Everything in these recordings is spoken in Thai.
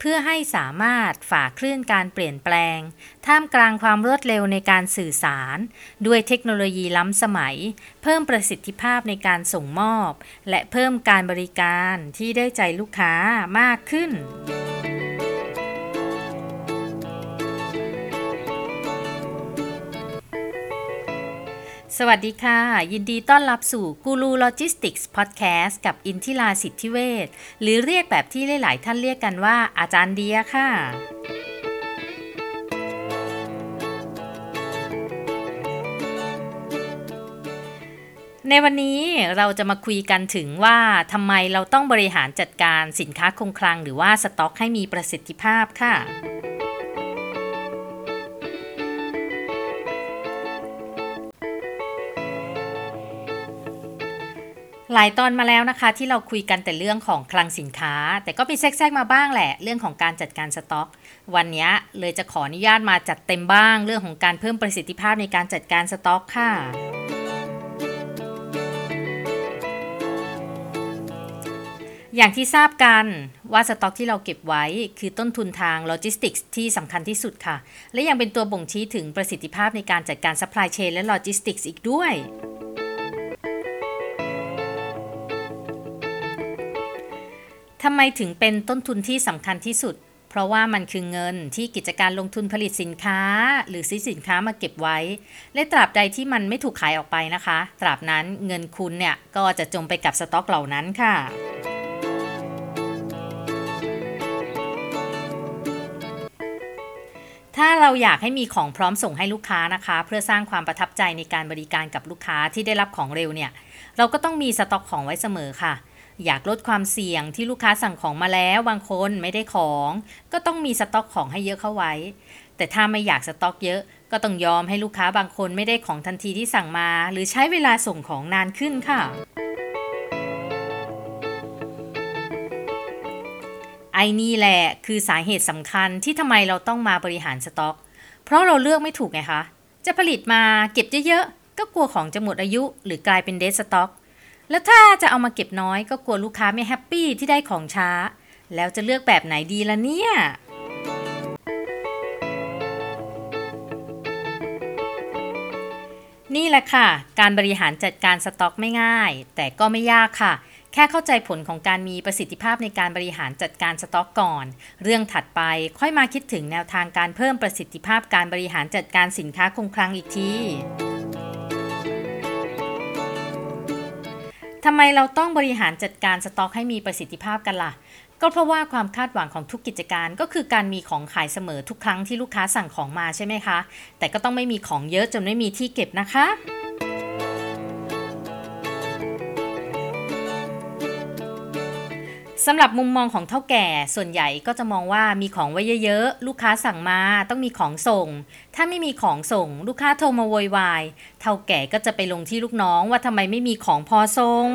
เพื่อให้สามารถฝ่าคลื่นการเปลี่ยนแปลง ท่ามกลางความรวดเร็วในการสื่อสาร ด้วยเทคโนโลยีล้ำสมัย เพิ่มประสิทธิภาพในการส่งมอบ และเพิ่มการบริการที่ได้ใจลูกค้ามากขึ้น สวัสดีค่ะ ยินดีต้อนรับสู่กูรูโลจิสติกส์พอดแคสต์กับอินทิราสิทธิเวชหรือเรียกแบบที่หลาย ๆ ท่านเรียกกันว่าอาจารย์เดียค่ะ ในวันนี้เราจะมาคุยกันถึงว่าทำไมเราต้องบริหารจัดการสินค้าคงคลัง หรือว่าสต็อกให้มีประสิทธิภาพค่ะ หลายตอนมาแล้วนะคะ ที่เราคุยกันแต่เรื่องของคลังสินค้า แต่ก็มีแทรกๆมาบ้างแหละ เรื่องของการจัดการสต็อก วันนี้เลยจะขออนุญาตมาจัดเต็มบ้าง เรื่องของการเพิ่มประสิทธิภาพในการจัดการสต็อกค่ะอย่างที่ทราบกันว่าสต็อกที่เราเก็บไว้คือต้นทุนทางโลจิสติกส์ที่สำคัญที่สุดค่ะ และยังเป็นตัวบ่งชี้ถึงประสิทธิภาพในการจัดการซัพพลายเชนและโลจิสติกส์อีกด้วย ทำไมถึงเป็นต้นทุนที่สำคัญที่สุด เพราะว่ามันคือเงินที่กิจการลงทุนผลิตสินค้า หรือซื้อสินค้ามาเก็บไว้ และตราบใดที่มันไม่ถูกขายออกไปนะคะ ตราบนั้นเงินคุณเนี่ยก็จะจมไปกับสต็อกเหล่านั้นค่ะถ้าเราอยากให้มีของพร้อมส่งให้ลูกค้านะคะ เพื่อสร้างความประทับใจในการบริการกับลูกค้าที่ได้รับของเร็วเนี่ย เราก็ต้องมีสต็อกของไว้เสมอค่ะ อยากลดความเสี่ยงที่ลูกค้าสั่งของมาแล้วบางคนไม่ได้ของ ก็ต้องมีสต็อกของให้เยอะเข้าไว้ แต่ถ้าไม่อยากสต็อกเยอะ ก็ต้องยอมให้ลูกค้าบางคนไม่ได้ของทันทีที่สั่งมา หรือใช้เวลาส่งของนานขึ้นค่ะไอ้นี่แหละคือสาเหตุสำคัญที่ทำไมเราต้องมาบริหารสต็อก เพราะเราเลือกไม่ถูกไงคะ จะผลิตมาเก็บเยอะๆ ก็กลัวของจะหมดอายุ หรือกลายเป็นเดสสต็อก แล้วถ้าจะเอามาเก็บน้อยก็กลัวลูกค้าไม่แฮปปี้ที่ได้ของช้า แล้วจะเลือกแบบไหนดีล่ะเนี่ย นี่แหละค่ะ การบริหารจัดการสต็อกไม่ง่าย แต่ก็ไม่ยากค่ะ แค่เข้าใจผลของการมีประสิทธิภาพในการบริหารจัดการสต็อกก่อน เรื่องถัดไปค่อยมาคิดถึงแนวทางการเพิ่มประสิทธิภาพการบริหารจัดการสินค้าคงคลังอีกที ทำไมเราต้องบริหารจัดการสต็อกให้มีประสิทธิภาพกันล่ะ ก็เพราะว่าความคาดหวังของทุกกิจการก็คือการมีของขายเสมอทุกครั้งที่ลูกค้าสั่งของมาใช่ไหมคะ แต่ก็ต้องไม่มีของเยอะจนไม่มีที่เก็บนะคะำหรับมุมมองของเท่าแก่ส่วนใหญ่ก็จะมองว่ามีของไว้เยอะๆ ลูกค้าสั่งมาต้องมีของส่ง ถ้าไม่มีของส่ง ลูกค้าโทรมาโวยวายเท่าแก่ก็จะไปลงที่ลูกน้องว่าทำไมไม่มีของพอส่ง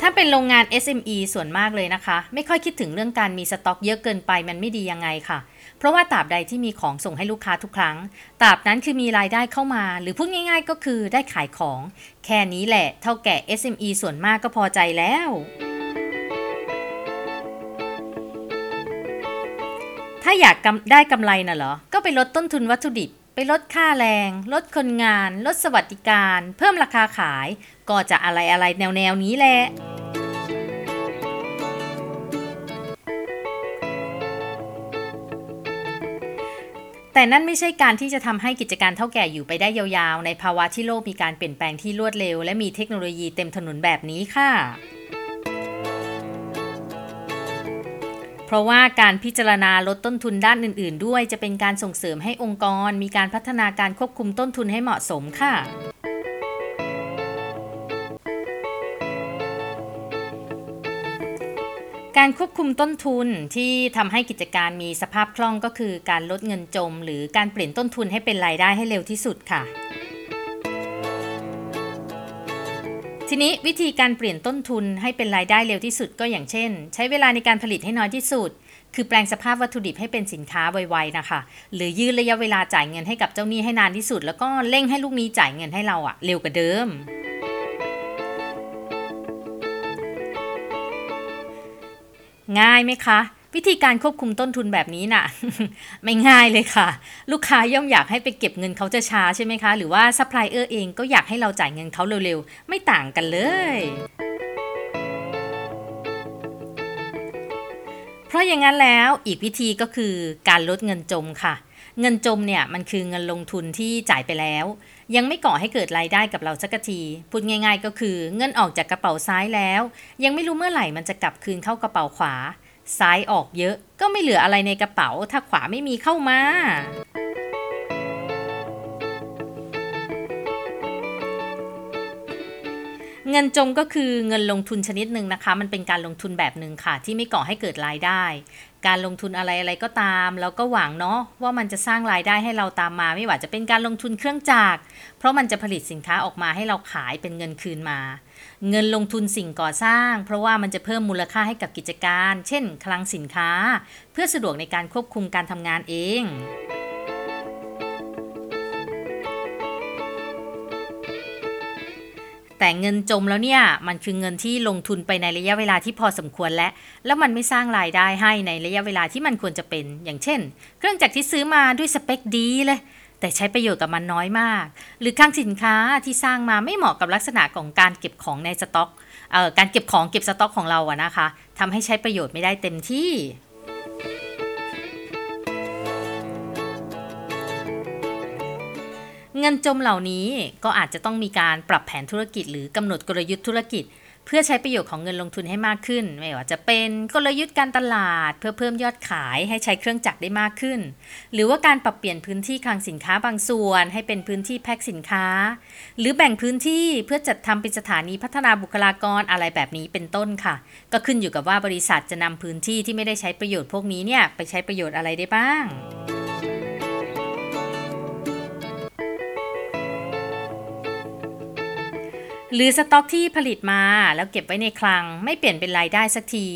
ถ้าเป็นโรงงาน SME ส่วนมากเลยนะคะ ไม่ค่อยคิดถึงเรื่องการมีสต็อกเยอะเกินไปมันไม่ดียังไงค่ะ เพราะว่าตราบใดที่มีของส่งให้ลูกค้าทุกครั้งตราบนั้นคือมีรายได้เข้ามา หรือพูดง่ายๆ ก็คือได้ขายของ แค่นี้แหละ เท่าแก่ SME ส่วนมากก็พอใจแล้วถ้าอยากได้กำไรน่ะเหรอ ก็ไปลดต้นทุนวัตถุดิบ ไปลดค่าแรง ลดคนงาน ลดสวัสดิการ เพิ่มราคาขาย ก็จะอะไรอะไรแนวแนวๆนี้แหละ แต่นั่นไม่ใช่การที่จะทำให้กิจการเท่าแก่อยู่ไปได้ยาวๆ ในภาวะที่โลกมีการเปลี่ยนแปลงที่รวดเร็ว และมีเทคโนโลยีเต็มถนนแบบนี้ค่ะเพราะว่าการพิจารณาลดต้นทุนด้านอื่น ๆ ด้วยจะเป็นการส่งเสริมให้องค์กร มีการพัฒนาการควบคุมต้นทุนให้เหมาะสมค่ะ การควบคุมต้นทุนที่ทำให้กิจการมีสภาพคล่องก็คือการลดเงินจม หรือการเปลี่ยนต้นทุนให้เป็นรายได้ให้เร็วที่สุดค่ะ ทีนี้วิธีการเปลี่ยนต้นทุนให้เป็นรายได้เร็วที่สุดก็อย่างเช่น ใช้เวลาในการผลิตให้น้อยที่สุด คือแปลงสภาพวัตถุดิบให้เป็นสินค้าไวๆนะคะ หรือยืดระยะเวลาจ่ายเงินให้กับเจ้าหนี้ให้นานที่สุด แล้วก็เร่งให้ลูกหนี้จ่ายเงินให้เราอะเร็วกว่าเดิม ง่ายไหมคะ วิธีการควบคุมต้นทุนแบบนี้น่ะ ไม่ง่ายเลยค่ะ ลูกค้าย่อมอยากให้ไปเก็บเงินเขาจะช้าใช่ไหมคะ หรือว่าซัพพลายเออร์เองก็อยากให้เราจ่ายเงินเขาเร็วๆ ไม่ต่างกันเลย เพราะอย่างนั้นแล้วอีกวิธีก็คือการลดเงินจมค่ะ เงินจมเนี่ยมันคือเงินลงทุนที่จ่ายไปแล้ว ยังไม่ก่อให้เกิดรายได้กับเราสักที พูดง่าย ๆ ก็คือเงินออกจากกระเป๋าซ้ายแล้ว ยังไม่รู้เมื่อไหร่มันจะกลับคืนเข้ากระเป๋าขวา ซ้ายออกเยอะก็ไม่เหลืออะไรในกระเป๋า ถ้าขวาไม่มีเข้ามา เงินจมก็คือเงินลงทุนชนิดหนึ่งนะคะ มันเป็นการลงทุนแบบหนึ่งค่ะ ที่ไม่ก่อให้เกิดรายได้ การลงทุนอะไรอะไรก็ตาม เราก็หวังเนาะว่ามันจะสร้างรายได้ให้เราตามมา ไม่ว่าจะเป็นการลงทุนเครื่องจักรเพราะมันจะผลิตสินค้าออกมาให้เราขายเป็นเงินคืนมา เงินลงทุนสิ่งก่อสร้าง เพราะว่ามันจะเพิ่มมูลค่าให้กับกิจการ เช่น คลังสินค้า เพื่อสะดวกในการควบคุมการทำงานเอง แต่เงินจมแล้วเนี่ยมันคือเงินที่ลงทุนไปในระยะเวลาที่พอสมควรและ แล้วมันไม่สร้างรายได้ให้ในระยะเวลาที่มันควรจะเป็น อย่างเช่น เครื่องจักรที่ซื้อมาด้วยสเปคดีเลยแต่ใช้ประโยชน์กับมันน้อยมาก หรือคลังสินค้าที่สร้างมาไม่เหมาะกับลักษณะของการเก็บของในสต็อกเอ่อการเก็บของเก็บสต็อกของเราอะนะคะทำให้ใช้ประโยชน์ไม่ได้เต็มที่ เงินจมเหล่านี้ก็อาจจะต้องมีการปรับแผนธุรกิจ หรือกำหนดกลยุทธ์ธุรกิจ เพื่อใช้ประโยชน์ของเงินลงทุนให้มากขึ้น ไม่ว่าจะเป็นกลยุทธ์การตลาด เพื่อเพิ่มยอดขายให้ใช้เครื่องจักรได้มากขึ้น หรือว่าการปรับเปลี่ยนพื้นที่คลังสินค้าบางส่วน ให้เป็นพื้นที่แพ็คสินค้า หรือแบ่งพื้นที่เพื่อจัดทำเป็นสถานีพัฒนาบุคลากรอะไรแบบนี้เป็นต้นค่ะ ก็ขึ้นอยู่กับว่าบริษัทจะนำพื้นที่ที่ไม่ได้ใช้ประโยชน์พวกนี้เนี่ยไปใช้ประโยชน์อะไรได้บ้าง หรือสต็อกที่ผลิตมาแล้วเก็บไว้ในคลัง ไม่เปลี่ยนเป็นรายได้สักที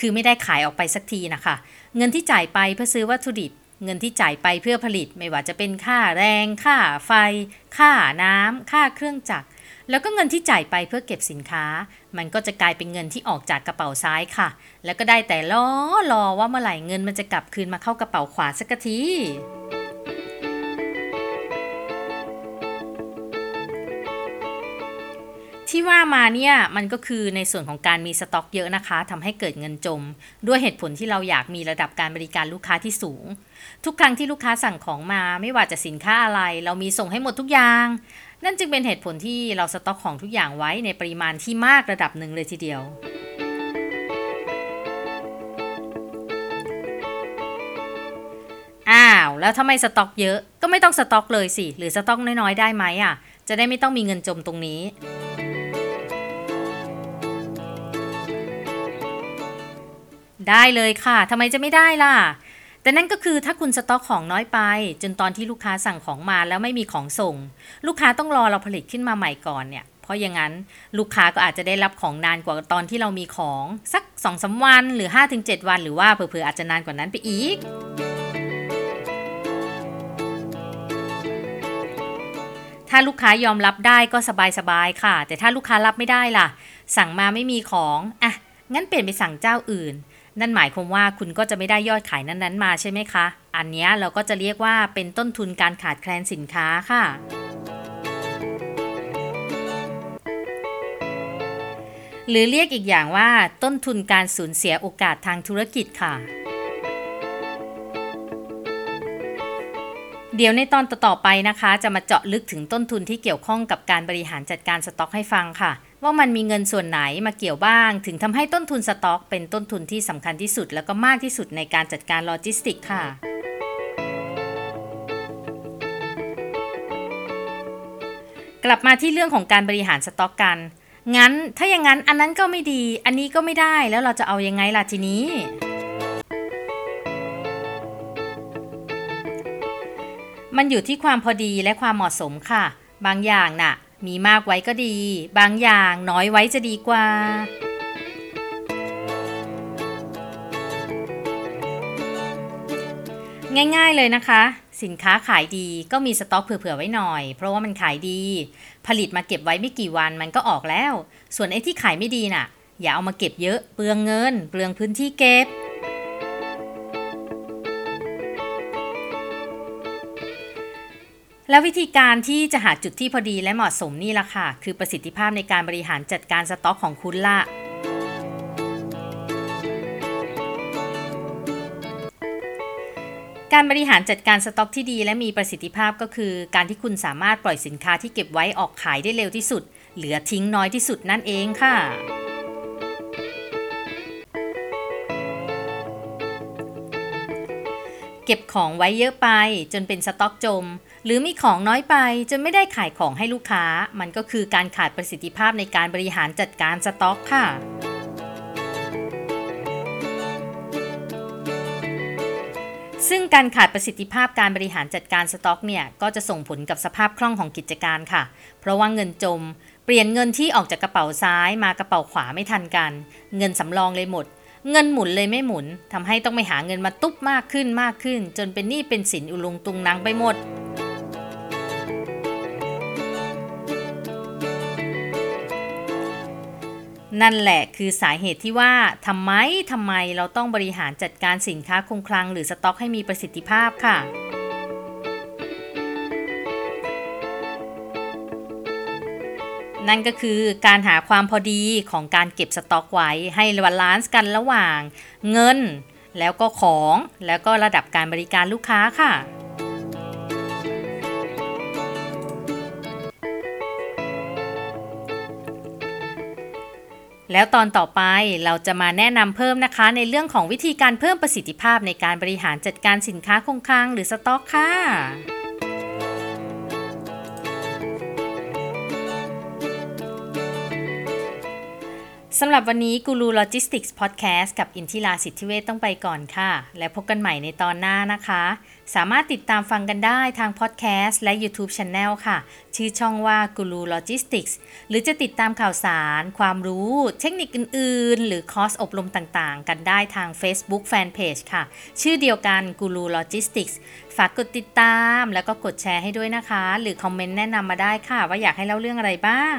คือไม่ได้ขายออกไปสักทีนะคะ เงินที่จ่ายไปเพื่อซื้อวัตถุดิบ เงินที่จ่ายไปเพื่อผลิตไม่ว่าจะเป็นค่าแรง ค่าไฟ ค่าน้ำค่าเครื่องจักร แล้วก็เงินที่จ่ายไปเพื่อเก็บสินค้า มันก็จะกลายเป็นเงินที่ออกจากกระเป๋าซ้ายค่ะ แล้วก็ได้แต่รอรอว่าเมื่อไหร่เงินมันจะกลับคืนมาเข้ากระเป๋าขวาสักที ว่ามาเนี่ยมันก็คือในส่วนของการมีสต็อกเยอะนะคะทำให้เกิดเงินจม ด้วยเหตุผลที่เราอยากมีระดับการบริการลูกค้าที่สูง ทุกครั้งที่ลูกค้าสั่งของมาไม่ว่าจะสินค้าอะไร เรามีส่งให้หมดทุกอย่าง นั่นจึงเป็นเหตุผลที่เราสต็อกของทุกอย่างไว้ในปริมาณที่มากระดับหนึ่งเลยทีเดียวอ้าวแล้วถ้าไม่สต็อกเยอะก็ไม่ต้องสต็อกเลยสิ หรือสต็อกน้อยๆได้ไหมอะ จะได้ไม่ต้องมีเงินจมตรงนี้ ได้เลยค่ะทำไมจะไม่ได้ล่ะ แต่นั่นก็คือถ้าคุณสต็อกของน้อยไป จนตอนที่ลูกค้าสั่งของมาแล้วไม่มีของส่ง ลูกค้าต้องรอเราผลิตขึ้นมาใหม่ก่อนเนี่ยเพราะอย่างนั้นลูกค้าก็อาจจะได้รับของนานกว่าตอนที่เรามีของ สัก2อสวันหรือ 5-7 วัน หรือว่าเผื่อๆอาจจะนานกว่านั้นไปอีก ถ้าลูกค้ายอมรับได้ก็สบายๆค่ะ แต่ถ้าลูกค้ารับไม่ได้ล่ะ สั่งมาไม่มีของอะงั้นเปลี่ยนไปสั่งเจ้าอื่น นั่นหมายความว่าคุณก็จะไม่ได้ยอดขายนั้นๆมาใช่ไหมคะ อันนี้เราก็จะเรียกว่าเป็นต้นทุนการขาดแคลนสินค้าค่ะหรือเรียกอีกอย่างว่าต้นทุนการสูญเสียโอกาสทางธุรกิจค่ะ เดี๋ยวในตอนต่อๆไปนะคะ จะมาเจาะลึกถึงต้นทุนที่เกี่ยวข้องกับการบริหารจัดการสต็อกให้ฟังค่ะ ว่ามันมีเงินส่วนไหนมาเกี่ยวบ้าง ถึงทำให้ต้นทุนสต็อก เป็นต้นทุนที่สำคัญที่สุด แล้วก็มากที่สุดในการจัดการโลจิสติกส์ค่ะกลับมาที่เรื่องของการบริหารสต็อกกัน งั้นถ้าอย่างนั้นอันนั้นก็ไม่ดี อันนี้ก็ไม่ได้ แล้วเราจะเอายังไงล่ะทีนี้ มันอยู่ที่ความพอดีและความเหมาะสมค่ะ บางอย่างน่ะ มีมากไว้ก็ดี บางอย่างน้อยไว้จะดีกว่า ง่ายๆเลยนะคะ สินค้าขายดีก็มีสต็อกเผื่อๆไว้หน่อย เพราะว่ามันขายดี ผลิตมาเก็บไว้ไม่กี่วันมันก็ออกแล้ว ส่วนไอ้ที่ขายไม่ดีน่ะ อย่าเอามาเก็บเยอะเปลืองเงิน เปลืองพื้นที่เก็บ แล้ววิธีการที่จะหาจุดที่พอดีและเหมาะสมนี่ล่ะค่ะ คือประสิทธิภาพในการบริหารจัดการสต็อกของคุณละการบริหารจัดการสต็อกที่ดีและมีประสิทธิภาพก็คือ การที่คุณสามารถปล่อยสินค้าที่เก็บไว้ออกขายได้เร็วที่สุด เหลือทิ้งน้อยที่สุดนั่นเองค่ะ เก็บของไว้เยอะไป จนเป็นสต็อกจม หรือมีของน้อยไปจนไม่ได้ขายของให้ลูกค้า มันก็คือการขาดประสิทธิภาพในการบริหารจัดการสต็อกค่ะซึ่งการขาดประสิทธิภาพการบริหารจัดการสต็อกเนี่ย ก็จะส่งผลกับสภาพคล่องของกิจการค่ะ เพราะว่าเงินจม เปลี่ยนเงินที่ออกจากกระเป๋าซ้ายมากระเป๋าขวาไม่ทันกัน เงินสำรองเลยหมด เงินหมุนเลยไม่หมุนทำให้ต้องไปหาเงินมาตุ๊บมากขึ้นมากขึ้น จนเป็นหนี้เป็นสินอุลุงตุงนังไปหมด นั่นแหละคือสาเหตุที่ว่าทำไมทำไมเราต้องบริหารจัดการสินค้าคงคลังหรือสต็อกให้มีประสิทธิภาพค่ะ นั่นก็คือการหาความพอดีของการเก็บสต็อกไว้ให้ balance กันระหว่าง เงิน แล้วก็ของแล้วก็ระดับการบริการลูกค้าค่ะ แล้วตอนต่อไปเราจะมาแนะนำเพิ่มนะคะ ในเรื่องของวิธีการเพิ่มประสิทธิภาพในการบริหารจัดการสินค้าคงคลังหรือสต็อกค่ะ สำหรับวันนี้กูรูโลจิสติกส์พอดแคสต์กับอินทิราสิทธิเวชต้องไปก่อนค่ะ และพบกันใหม่ในตอนหน้านะคะ สามารถติดตามฟังกันได้ทางพอดแคสต์และ YouTube channel ค่ะ ชื่อช่องว่ากูรูโลจิสติกส์หรือจะติดตามข่าวสาร ความรู้ เทคนิคอื่น ๆ หรือคอร์สอบรมต่างๆ กันได้ทาง Facebook Fanpage ค่ะ ชื่อเดียวกันกูรูโลจิสติกส์ฝากกดติดตามแล้วก็กดแชร์ให้ด้วยนะคะ หรือคอมเมนต์แนะนำมาได้ค่ะ ว่าอยากให้เล่าเรื่องอะไรบ้าง